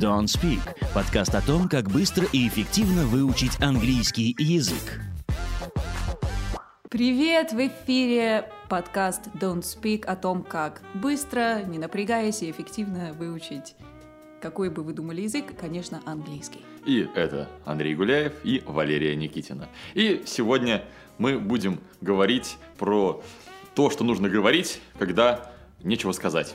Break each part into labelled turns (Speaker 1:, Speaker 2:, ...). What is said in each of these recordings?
Speaker 1: Don't Speak – подкаст о том, как быстро и эффективно выучить английский язык.
Speaker 2: Привет! В эфире подкаст Don't Speak о том, как быстро, не напрягаясь и эффективно выучить какой бы вы думали язык, конечно, английский.
Speaker 3: И это Андрей Гуляев и Валерия Никитина. И сегодня мы будем говорить про то, что нужно говорить, когда нечего сказать.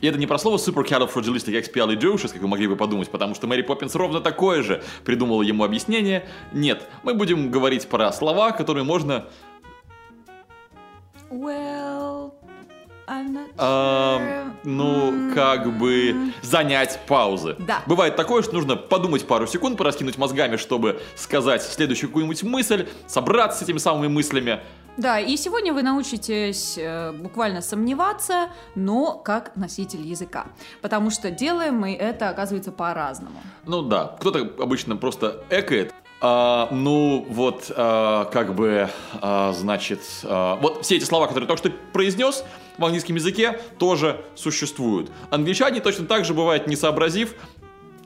Speaker 3: И это не про слово supercalifragilisticexpialidocious, как вы могли бы подумать, потому что Мэри Поппинс ровно такое же придумала ему объяснение. Нет, мы будем говорить про слова, которые можно...
Speaker 2: Well, sure.
Speaker 3: ну, как бы занять паузы.
Speaker 2: Да.
Speaker 3: Бывает такое, что нужно подумать пару секунд, пораскинуть мозгами, чтобы сказать следующую какую-нибудь мысль, собраться с этими самыми мыслями.
Speaker 2: Да, и сегодня вы научитесь э, буквально сомневаться, но как носитель языка. Потому что делаем мы это, оказывается, по-разному.
Speaker 3: Ну да, кто-то обычно просто экает. А, ну вот, а, как бы, а, значит, а, вот все эти слова, которые я только что произнес, в английском языке тоже существуют. Англичане точно так же, бывает, не сообразив,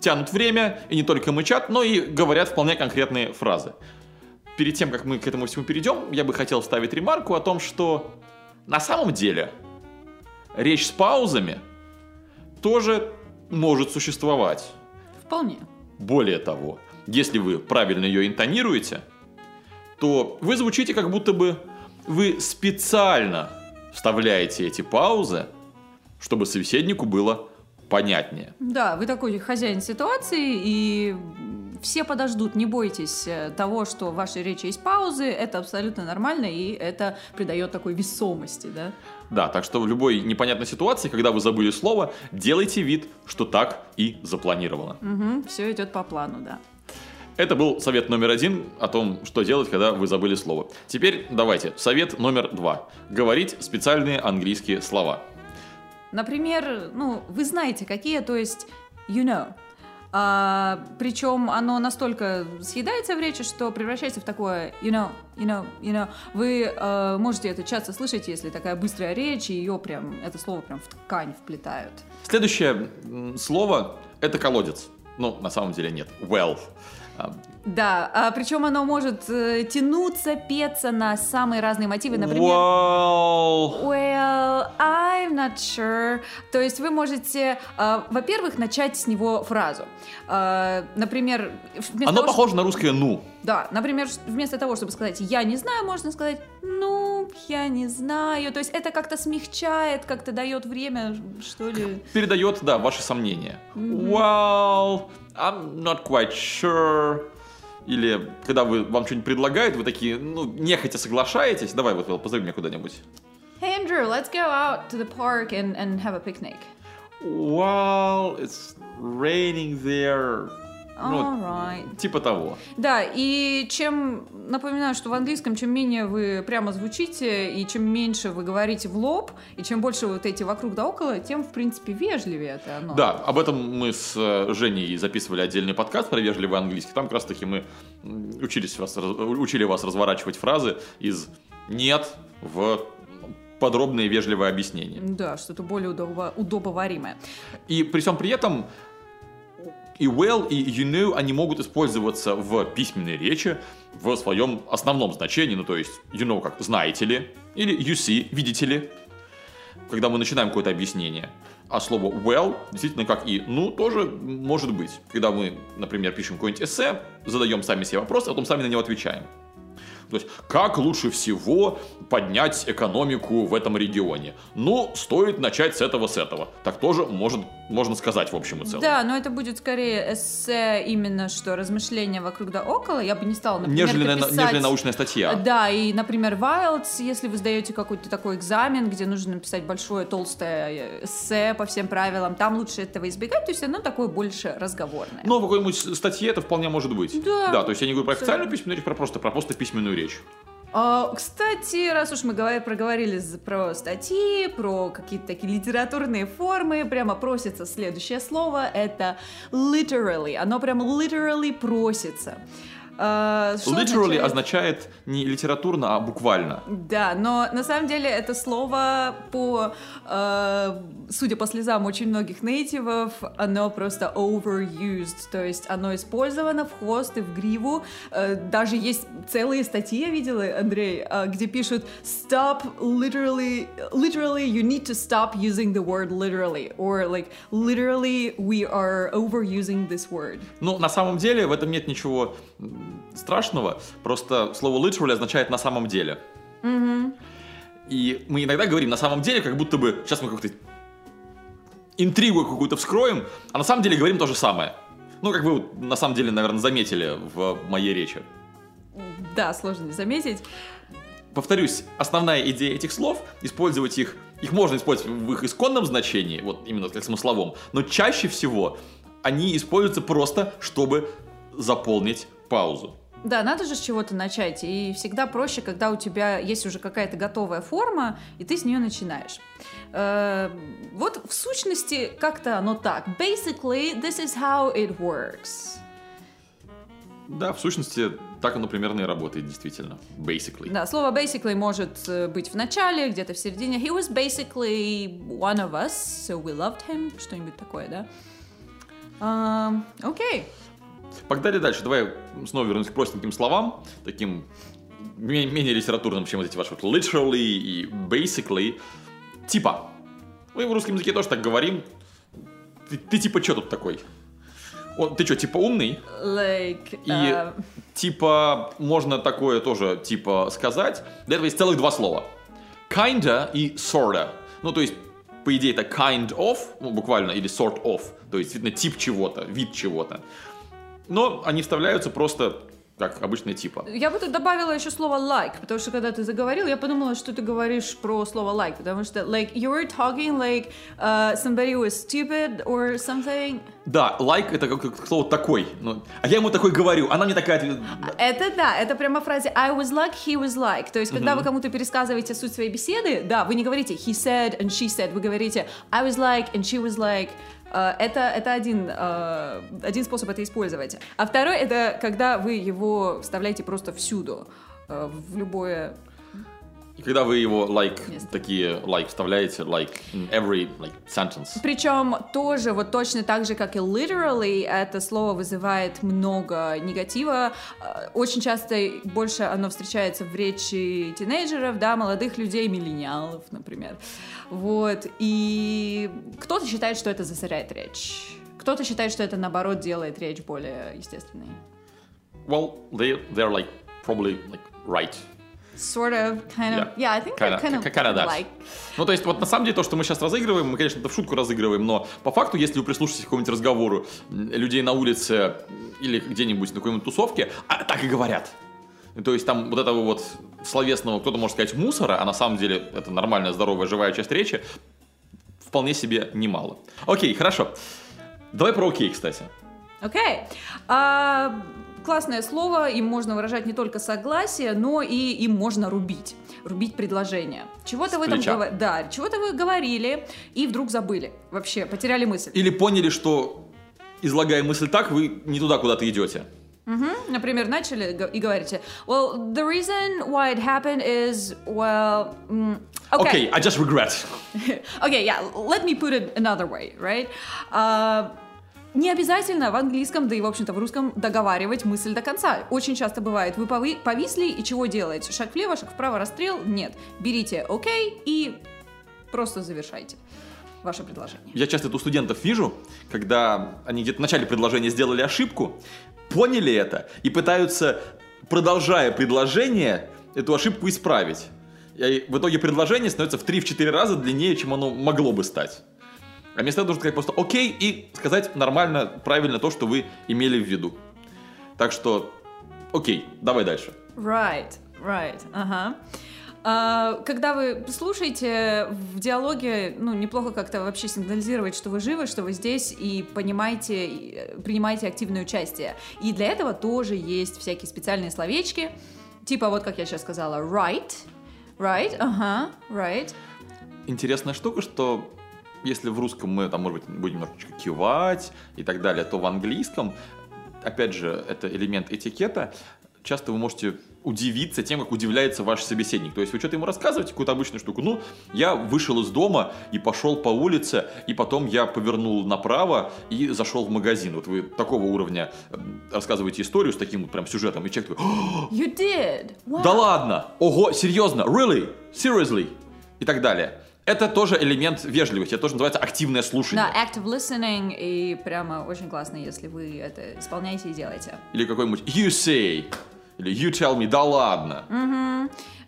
Speaker 3: тянут время и не только мычат, но и говорят вполне конкретные фразы. Перед тем, как мы к этому всему перейдем, я бы хотел вставить ремарку о том, что на самом деле речь с паузами тоже может существовать.
Speaker 2: Вполне.
Speaker 3: Более того, если вы правильно ее интонируете, то вы звучите как будто бы вы специально вставляете эти паузы, чтобы собеседнику было понятнее.
Speaker 2: Да, вы такой хозяин ситуации, и все подождут, не бойтесь э, того, что в вашей речи есть паузы, это абсолютно нормально, и это придает такой весомости, да?
Speaker 3: Да, так что в любой непонятной ситуации, когда вы забыли слово, делайте вид, что так и запланировано.
Speaker 2: Угу, все идет по плану, да.
Speaker 3: Это был совет номер один о том, что делать, когда вы забыли слово. Теперь давайте, совет номер два. Говорить специальные английские слова.
Speaker 2: Например, ну, вы знаете, какие, то есть you know. А, причем оно настолько съедается в речи, что превращается в такое you know, you know, you know. Вы э, можете это часто слышать, если такая быстрая речь, и ее прям, это слово прям в ткань вплетают.
Speaker 3: Следующее слово – это колодец. Ну, на самом деле нет. Well.
Speaker 2: Да, а, причем оно может э, тянуться, петься на самые разные мотивы, например.
Speaker 3: Well.
Speaker 2: Well, I'm not sure. То есть вы можете, э, во-первых, начать с него фразу. Э, например, вместо
Speaker 3: Оно
Speaker 2: того,
Speaker 3: похоже на русское «ну».
Speaker 2: Да, например, вместо того, чтобы сказать «я не знаю», можно сказать «ну, я не знаю». То есть это как-то смягчает, как-то дает время, что ли.
Speaker 3: Передает, да, ваши сомнения. Well, I'm not quite sure. Или когда вы, вам что-нибудь предлагают, вы такие, ну, нехотя соглашаетесь. Давай, вот, Вэл, позови меня куда-нибудь.
Speaker 2: Hey, Andrew, let's go out to the park and, and have a picnic.
Speaker 3: Well, it's raining there. Ну,
Speaker 2: Alright.
Speaker 3: типа того.
Speaker 2: Да, и чем, напоминаю, что в английском, чем менее вы прямо звучите, и чем меньше вы говорите в лоб, и чем больше вот эти вокруг да около, тем, в принципе, вежливее это оно.
Speaker 3: Да, об этом мы с э, Женей записывали отдельный подкаст про вежливый английский. Там как раз таки мы учились вас, учили вас разворачивать фразы из «нет» в подробное вежливое объяснение.
Speaker 2: Да, что-то более удобо- удобоваримое.
Speaker 3: И при всем при этом и well, и you know, они могут использоваться в письменной речи в своем основном значении, ну то есть you know как знаете ли, или you see, видите ли, когда мы начинаем какое-то объяснение. А слово well, действительно, как и ну, тоже может быть. Когда мы, например, пишем какое-нибудь эссе, задаем сами себе вопрос, а потом сами на него отвечаем. То есть, как лучше всего поднять экономику в этом регионе? Ну, стоит начать с этого, с этого. Так тоже может, можно сказать в общем и целом.
Speaker 2: Да, но это будет скорее эссе именно что размышления вокруг да около. Я бы не стала, например,
Speaker 3: Нежели, на-
Speaker 2: это писать-
Speaker 3: нежели научная статья.
Speaker 2: Да, и, например, Wild's, если вы сдаете какой-то такой экзамен, где нужно написать большое толстое эссе по всем правилам, там лучше этого избегать, то есть оно такое больше разговорное.
Speaker 3: Но в какой-нибудь статье это вполне может быть.
Speaker 2: Да.
Speaker 3: Да, то есть я не говорю про официальную письменную речь, про просто, про просто письменную речь.
Speaker 2: А, кстати, раз уж мы говори- проговорили про статьи, про какие-то такие литературные формы, прямо просится следующее слово, это literally. Оно прям literally просится. Что
Speaker 3: Literally
Speaker 2: означает?
Speaker 3: означает не литературно, а буквально.
Speaker 2: Да, но на самом деле это слово по, э, судя по слезам очень многих нейтивов, оно просто overused, то есть оно использовано в хвост и в гриву. Э, даже есть целые статьи, я видела, Андрей, э, где пишут stop literally, literally you need to stop using the word literally, or like literally we are overusing this word.
Speaker 3: Ну, на самом деле в этом нет ничего страшного. Просто слово literally означает на самом деле. И мы иногда говорим на самом деле, как будто бы сейчас мы как-то интригу какую-то вскроем, а на самом деле говорим то же самое. Ну, как вы на самом деле, наверное, заметили в моей речи.
Speaker 2: Да, сложно не заметить.
Speaker 3: Повторюсь, основная идея этих слов — использовать их, их можно использовать в их исконном значении, вот именно как смысловом, но чаще всего они используются просто, чтобы заполнить паузу.
Speaker 2: Да, надо же с чего-то начать. И всегда проще, когда у тебя есть уже какая-то готовая форма, и ты с нее начинаешь. Э, вот в сущности как-то оно так. Basically, this is how it works.
Speaker 3: Да, в сущности, так оно примерно и работает, действительно. Basically.
Speaker 2: Да, слово basically может э, быть в начале, где-то в середине. He was basically one of us, so we loved him. Что-нибудь такое, да? Ам, Окей.
Speaker 3: Погнали дальше. Давай снова вернусь к простеньким словам, таким ме- менее литературным, чем вот эти ваши вот literally и basically. Типа. Мы в русском языке тоже так говорим. Ты, ты типа что тут такой? О, ты что, типа умный?
Speaker 2: Like,
Speaker 3: И
Speaker 2: э,
Speaker 3: типа можно такое тоже типа сказать. Для этого есть целых два слова. Kinda и sorta. Ну, то есть, по идее, это kind of, ну, буквально, или sort of. То есть, видно, тип чего-то, вид чего-то. Но они вставляются просто как обычные типа.
Speaker 2: Я бы тут добавила еще слово like, потому что когда ты заговорил, я подумала, что ты говоришь про слово like, потому что like you were talking like uh, somebody was stupid or something.
Speaker 3: Да, like это как, как слово такой. Ну, а я ему такой говорю, она мне такая
Speaker 2: Это да, это прямо фразе I was like, he was like. То есть, когда вы кому-то пересказываете суть своей беседы, да, вы не говорите he said and she said, вы говорите I was like and she was like. Э, Это, это один, э, один способ это использовать. А второй это когда вы его вставляете просто всюду, э, в любое
Speaker 3: когда вы его like,
Speaker 2: Место.
Speaker 3: такие like вставляете, like in every like sentence.
Speaker 2: Причем тоже вот точно так же, как и literally, это слово вызывает много негатива. Э, Очень часто больше оно встречается в речи тинейджеров, да, молодых людей, миллениалов, например. Вот. И кто-то считает, что это засоряет речь. Кто-то считает, что это, наоборот, делает речь более естественной.
Speaker 3: Well, they they're like probably like right.
Speaker 2: Sort of, kind of.
Speaker 3: Yeah.
Speaker 2: Yeah, I think
Speaker 3: Kinda-
Speaker 2: kind of,
Speaker 3: that.
Speaker 2: like.
Speaker 3: Ну, то есть, вот на самом деле, то, что мы сейчас разыгрываем, мы, конечно, это в шутку разыгрываем, но по факту, если вы прислушаетесь к какому-нибудь разговору людей на улице или где-нибудь на какой-нибудь тусовке, а, так и говорят. То есть там вот этого вот словесного, кто-то может сказать, мусора, а на самом деле это нормальная, здоровая, живая часть речи, вполне себе немало. Окей, хорошо. Давай про окей, кстати.
Speaker 2: Окей. А, классное слово, им можно выражать не только согласие, но и им можно рубить. Рубить предложение. Чего-то вы там
Speaker 3: плеча.
Speaker 2: говор- да, чего-то вы говорили и вдруг забыли. Вообще, потеряли мысль.
Speaker 3: Или поняли, что, излагая мысль так, вы не туда куда-то идете.
Speaker 2: Мгм. Например, начали и говорите, well, the reason why it happened is, well,
Speaker 3: Окей,
Speaker 2: okay.
Speaker 3: I just regret.
Speaker 2: Okay, yeah, let me put it another way, right? А, не обязательно в английском, да и, в общем-то, в русском договаривать мысль до конца. Очень часто бывает, вы пови- повисли, и чего делаете? Шаг влево, шаг вправо, расстрел? Нет. Берите окей и просто завершайте ваше предложение.
Speaker 3: Я часто это у студентов вижу, когда они где-то в начале предложения сделали ошибку, поняли это и пытаются, продолжая предложение, эту ошибку исправить. И в итоге предложение становится в 3-4 раза длиннее, чем оно могло бы стать. А вместо этого нужно сказать просто «окей» и сказать нормально, правильно то, что вы имели в виду. Так что, окей, давай дальше.
Speaker 2: Right, right, ага. А, Когда вы слушаете в диалоге, ну, неплохо как-то вообще сигнализировать, что вы живы, что вы здесь, и понимаете, и, э, принимаете активное участие. И для этого тоже есть всякие специальные словечки, типа вот, как я сейчас сказала, right, right, ага, right.
Speaker 3: Интересная штука, что если в русском мы там, может быть, будем немножечко кивать и так далее, то в английском опять же, это элемент этикета, часто вы можете удивиться тем, как удивляется ваш собеседник. То есть вы что-то ему рассказываете, какую-то обычную штуку. Ну, я вышел из дома и пошел по улице, и потом я повернул направо и зашел в магазин. Вот вы такого уровня м, рассказываете историю с таким вот прям сюжетом, и человек такой, «О,
Speaker 2: You did. Wow.
Speaker 3: да ладно, ого, серьезно, really, seriously, и так далее. Это тоже элемент вежливости, это тоже называется активное слушание.
Speaker 2: Да, active listening, и прямо очень классно, если вы это исполняете и делаете.
Speaker 3: Или какой-нибудь you say, или you tell me, да ладно.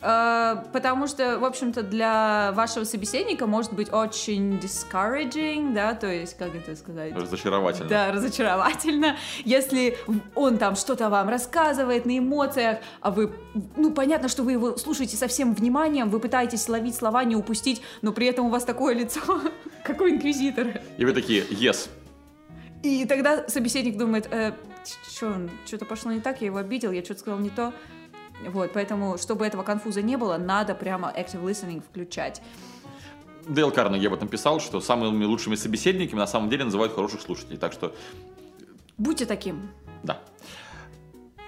Speaker 2: Э, потому что, в общем-то, для вашего собеседника может быть очень discouraging, да, то есть, как это сказать?
Speaker 3: Разочаровательно.
Speaker 2: Да, разочаровательно. Если он там что-то вам рассказывает на эмоциях, а вы, ну, понятно, что вы его слушаете со всем вниманием, вы пытаетесь ловить слова, не упустить, но при этом у вас такое лицо, как у инквизитора.
Speaker 3: И вы такие, yes.
Speaker 2: И тогда собеседник думает, э, что, что-то пошло не так, я его обидел, я что-то сказал не то. Вот, поэтому, чтобы этого конфуза не было, надо прямо active listening включать.
Speaker 3: Дейл Карнеги об этом писал, что самыми лучшими собеседниками на самом деле называют хороших слушателей. Так что,
Speaker 2: Будьте таким.
Speaker 3: да.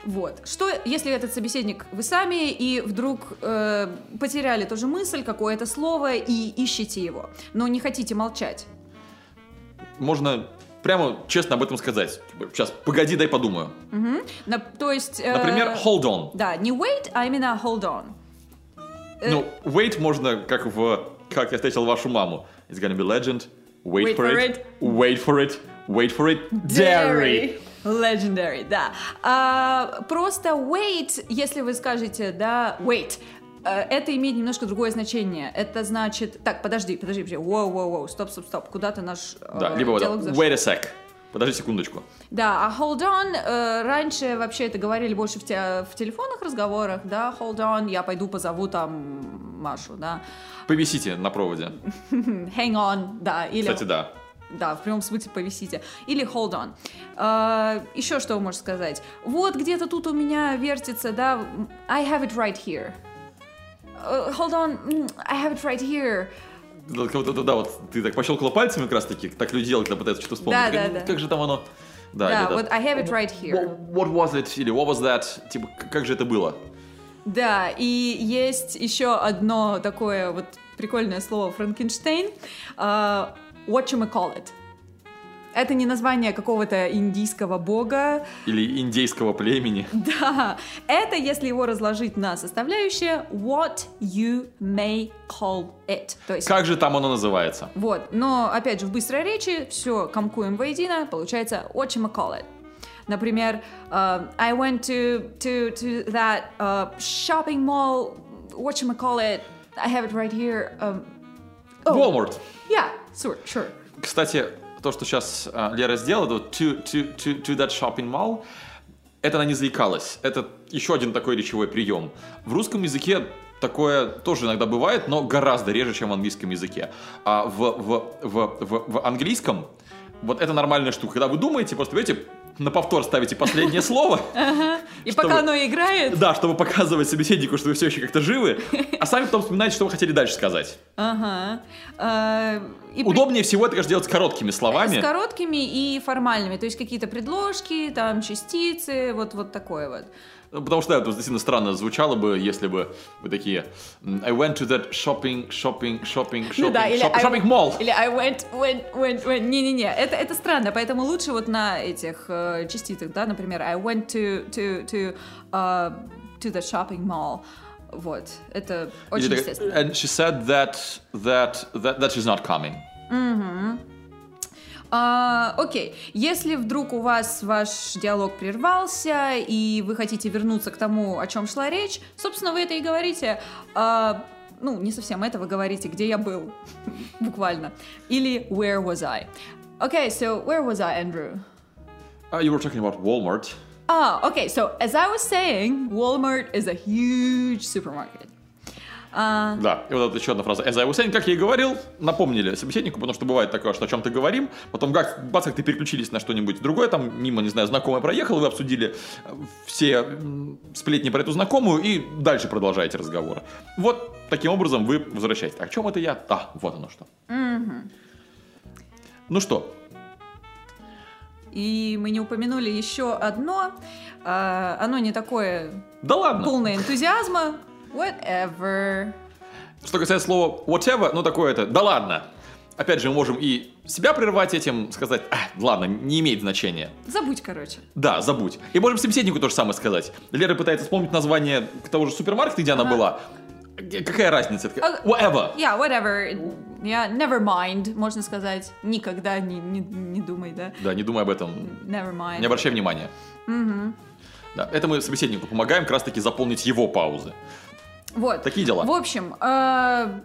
Speaker 2: Вот. Что, если этот собеседник вы сами и вдруг э, потеряли тоже мысль, какое-то слово и ищете его, но не хотите молчать?
Speaker 3: Можно прямо честно об этом сказать. Сейчас, погоди, дай подумаю.
Speaker 2: На- то есть... э,
Speaker 3: Например, hold on.
Speaker 2: Да, не wait, а именно hold on. Э,
Speaker 3: Ну, wait можно, как в «Как я встретил вашу маму». It's gonna be legend. Wait,
Speaker 2: Wait
Speaker 3: for,
Speaker 2: for
Speaker 3: it.
Speaker 2: it.
Speaker 3: Wait for it. Wait for it. Dairy.
Speaker 2: Legendary, да. А, просто wait, если вы скажете, да, wait, это имеет немножко другое значение. Это значит... Так, подожди, подожди, подожди. Воу, воу, воу, стоп, стоп, стоп. Куда ты наш э,
Speaker 3: Да, либо вот wait a sec. Подожди секундочку.
Speaker 2: Да, а hold on, э, раньше вообще это говорили больше в, те- в телефонных разговорах, да, hold on, я пойду позову там Машу, да.
Speaker 3: Повисите на проводе.
Speaker 2: Hang on, да, или...
Speaker 3: Кстати, да.
Speaker 2: Да, в прямом смысле повисите. Или hold on. А, еще что вы можете сказать? Вот где-то тут у меня вертится, да, I have it right here. Uh, hold on, I have it right here.
Speaker 3: Да, будто, да, вот ты так пощелкала пальцами как раз таки, так люди делают, когда пытаются что-то вспомнить.
Speaker 2: Да, да,
Speaker 3: «Ну,
Speaker 2: да.
Speaker 3: Как же там оно? Да,
Speaker 2: Да,
Speaker 3: да.
Speaker 2: вот I have it right here.
Speaker 3: What, what was it? Или what was that? Типа, как же это было?
Speaker 2: Да, и есть еще одно такое вот прикольное слово Франкенштейн. Uh, whatchamacallit. Это не название какого-то индийского бога,
Speaker 3: Или индейского племени.
Speaker 2: Да, это если его разложить на составляющие what you may call it. То есть,
Speaker 3: Как же там оно называется?
Speaker 2: вот, но опять же в быстрой речи все комкуем воедино, получается whatchamacallit. Например, uh, I went to, to, to that uh, shopping mall, whatchamacallit, I have it right here. Um, oh,
Speaker 3: Walmart.
Speaker 2: Yeah, sure, sure.
Speaker 3: Кстати, то, что сейчас а, Лера сделала, вот to, to, to, to that shopping mall, это она не заикалась. Это еще один такой речевой прием. В русском языке такое тоже иногда бывает, но гораздо реже, чем в английском языке. А в, в, в, в, в английском вот это нормальная штука. Когда вы думаете, просто берете на повтор ставите последнее слово,
Speaker 2: И
Speaker 3: Чтобы-
Speaker 2: пока оно играет,
Speaker 3: да, чтобы показывать собеседнику, что вы все еще как-то живы, а сами потом вспоминаете, что вы хотели дальше сказать.
Speaker 2: ага. А, при-
Speaker 3: Удобнее всего это, конечно, делать с короткими
Speaker 2: С
Speaker 3: словами.
Speaker 2: короткими и формальными, то есть какие-то предложки, там частицы, вот, вот такое вот.
Speaker 3: Ну, Потому что да, это действительно странно звучало бы, если бы вы такие I went to that shopping, shopping, shopping, shopping,
Speaker 2: Ну да, или
Speaker 3: shop-
Speaker 2: I-
Speaker 3: shopping mall.
Speaker 2: Или I went, went, went, went. Не-не-не, это, это странно, поэтому лучше вот на этих э, частицах, да, например, I went to, to, to, uh, to the shopping mall. Вот, это очень
Speaker 3: Или
Speaker 2: естественно.
Speaker 3: And she said that, that, that, that she's not coming.
Speaker 2: А, окей, если вдруг у вас ваш диалог прервался, и вы хотите вернуться к тому, о чем шла речь, собственно, вы это и говорите. А, ну, не совсем это вы говорите, где я был, буквально. Или where was I? Okay, so where was I, Andrew?
Speaker 3: Uh, you were talking about Walmart.
Speaker 2: Ah, okay, so as I was saying, Walmart is a huge supermarket. А,
Speaker 3: Да, и вот это еще одна фраза. As I was saying, как я и говорил, напомнили собеседнику, потому что бывает такое, что о чем-то говорим, потом как, бац, как ты переключились на что-нибудь другое, там мимо, не знаю, знакомая проехала, вы обсудили э, все сплетни про эту знакомую и дальше продолжаете разговор. Вот таким образом вы возвращаетесь. О чем это я? А, вот оно что. Ну что,
Speaker 2: И мы не упомянули еще одно. А, оно не такое
Speaker 3: Да ладно.
Speaker 2: полное энтузиазма. Whatever.
Speaker 3: Что касается слова whatever, ну такое это, да ладно. Опять же, мы можем и себя прервать этим, сказать, а, ладно, не имеет значения.
Speaker 2: Забудь, короче.
Speaker 3: Да, забудь. И можем собеседнику то же самое сказать. Лера пытается вспомнить название того же супермаркета, где она
Speaker 2: Ага.
Speaker 3: была. Г- Какая разница?
Speaker 2: А-
Speaker 3: Whatever.
Speaker 2: Yeah, whatever. Yeah, never mind, можно сказать. Никогда не, не, не думай, да?
Speaker 3: Да, не думай об этом.
Speaker 2: Never mind.
Speaker 3: Не обращай внимания. Да, это мы собеседнику помогаем как раз таки заполнить его паузы.
Speaker 2: Вот.
Speaker 3: Такие дела.
Speaker 2: В общем, э,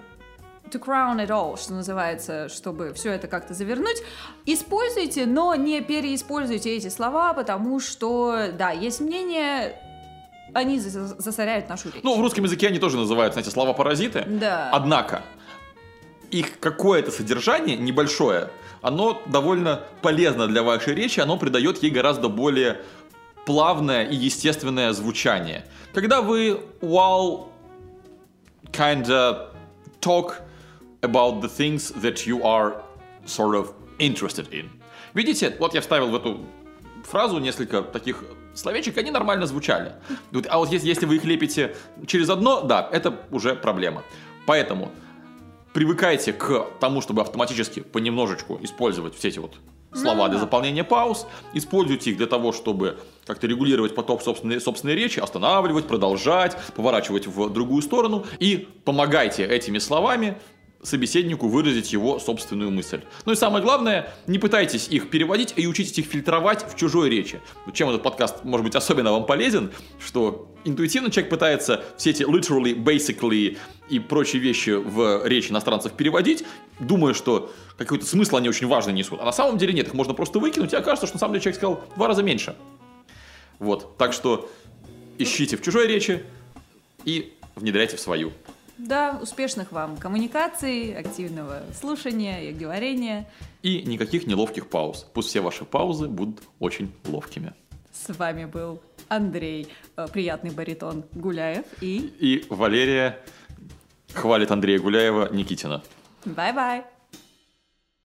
Speaker 2: to crown it all, что называется, чтобы все это как-то завернуть, используйте, но не переиспользуйте эти слова, потому что, да, есть мнение, они за- засоряют нашу речь.
Speaker 3: Ну, в русском языке они тоже называют, знаете, слова-паразиты.
Speaker 2: Да.
Speaker 3: Однако, их какое-то содержание небольшое, оно довольно полезно для вашей речи, оно придает ей гораздо более плавное и естественное звучание. Когда вы while kinda talk about the things that you are sort of interested in. Видите, вот я вставил в эту фразу несколько таких словечек, они нормально звучали. А вот если, если вы их лепите через одно, да, это уже проблема. Поэтому привыкайте к тому, чтобы автоматически понемножечку использовать все эти вот слова для заполнения пауз, используйте их для того, чтобы как-то регулировать поток собственной, собственной речи, останавливать, продолжать, поворачивать в другую сторону. И помогайте этими словами собеседнику выразить его собственную мысль. Ну и самое главное, не пытайтесь их переводить и учитесь их фильтровать в чужой речи. Чем этот подкаст может быть особенно вам полезен, что интуитивно человек пытается все эти literally, basically и прочие вещи в речь иностранцев переводить, думая, что какой-то смысл они очень важно несут. А на самом деле нет, их можно просто выкинуть, и окажется, что на самом деле человек сказал в два раза меньше. Вот, так что ищите в чужой речи и внедряйте в свою.
Speaker 2: Да, успешных вам коммуникаций, активного слушания и говорения.
Speaker 3: И никаких неловких пауз. Пусть все ваши паузы будут очень ловкими.
Speaker 2: С вами был Андрей, э, приятный баритон Гуляев и
Speaker 3: И Валерия хвалит Андрея Гуляева Никитина.
Speaker 2: bye-bye.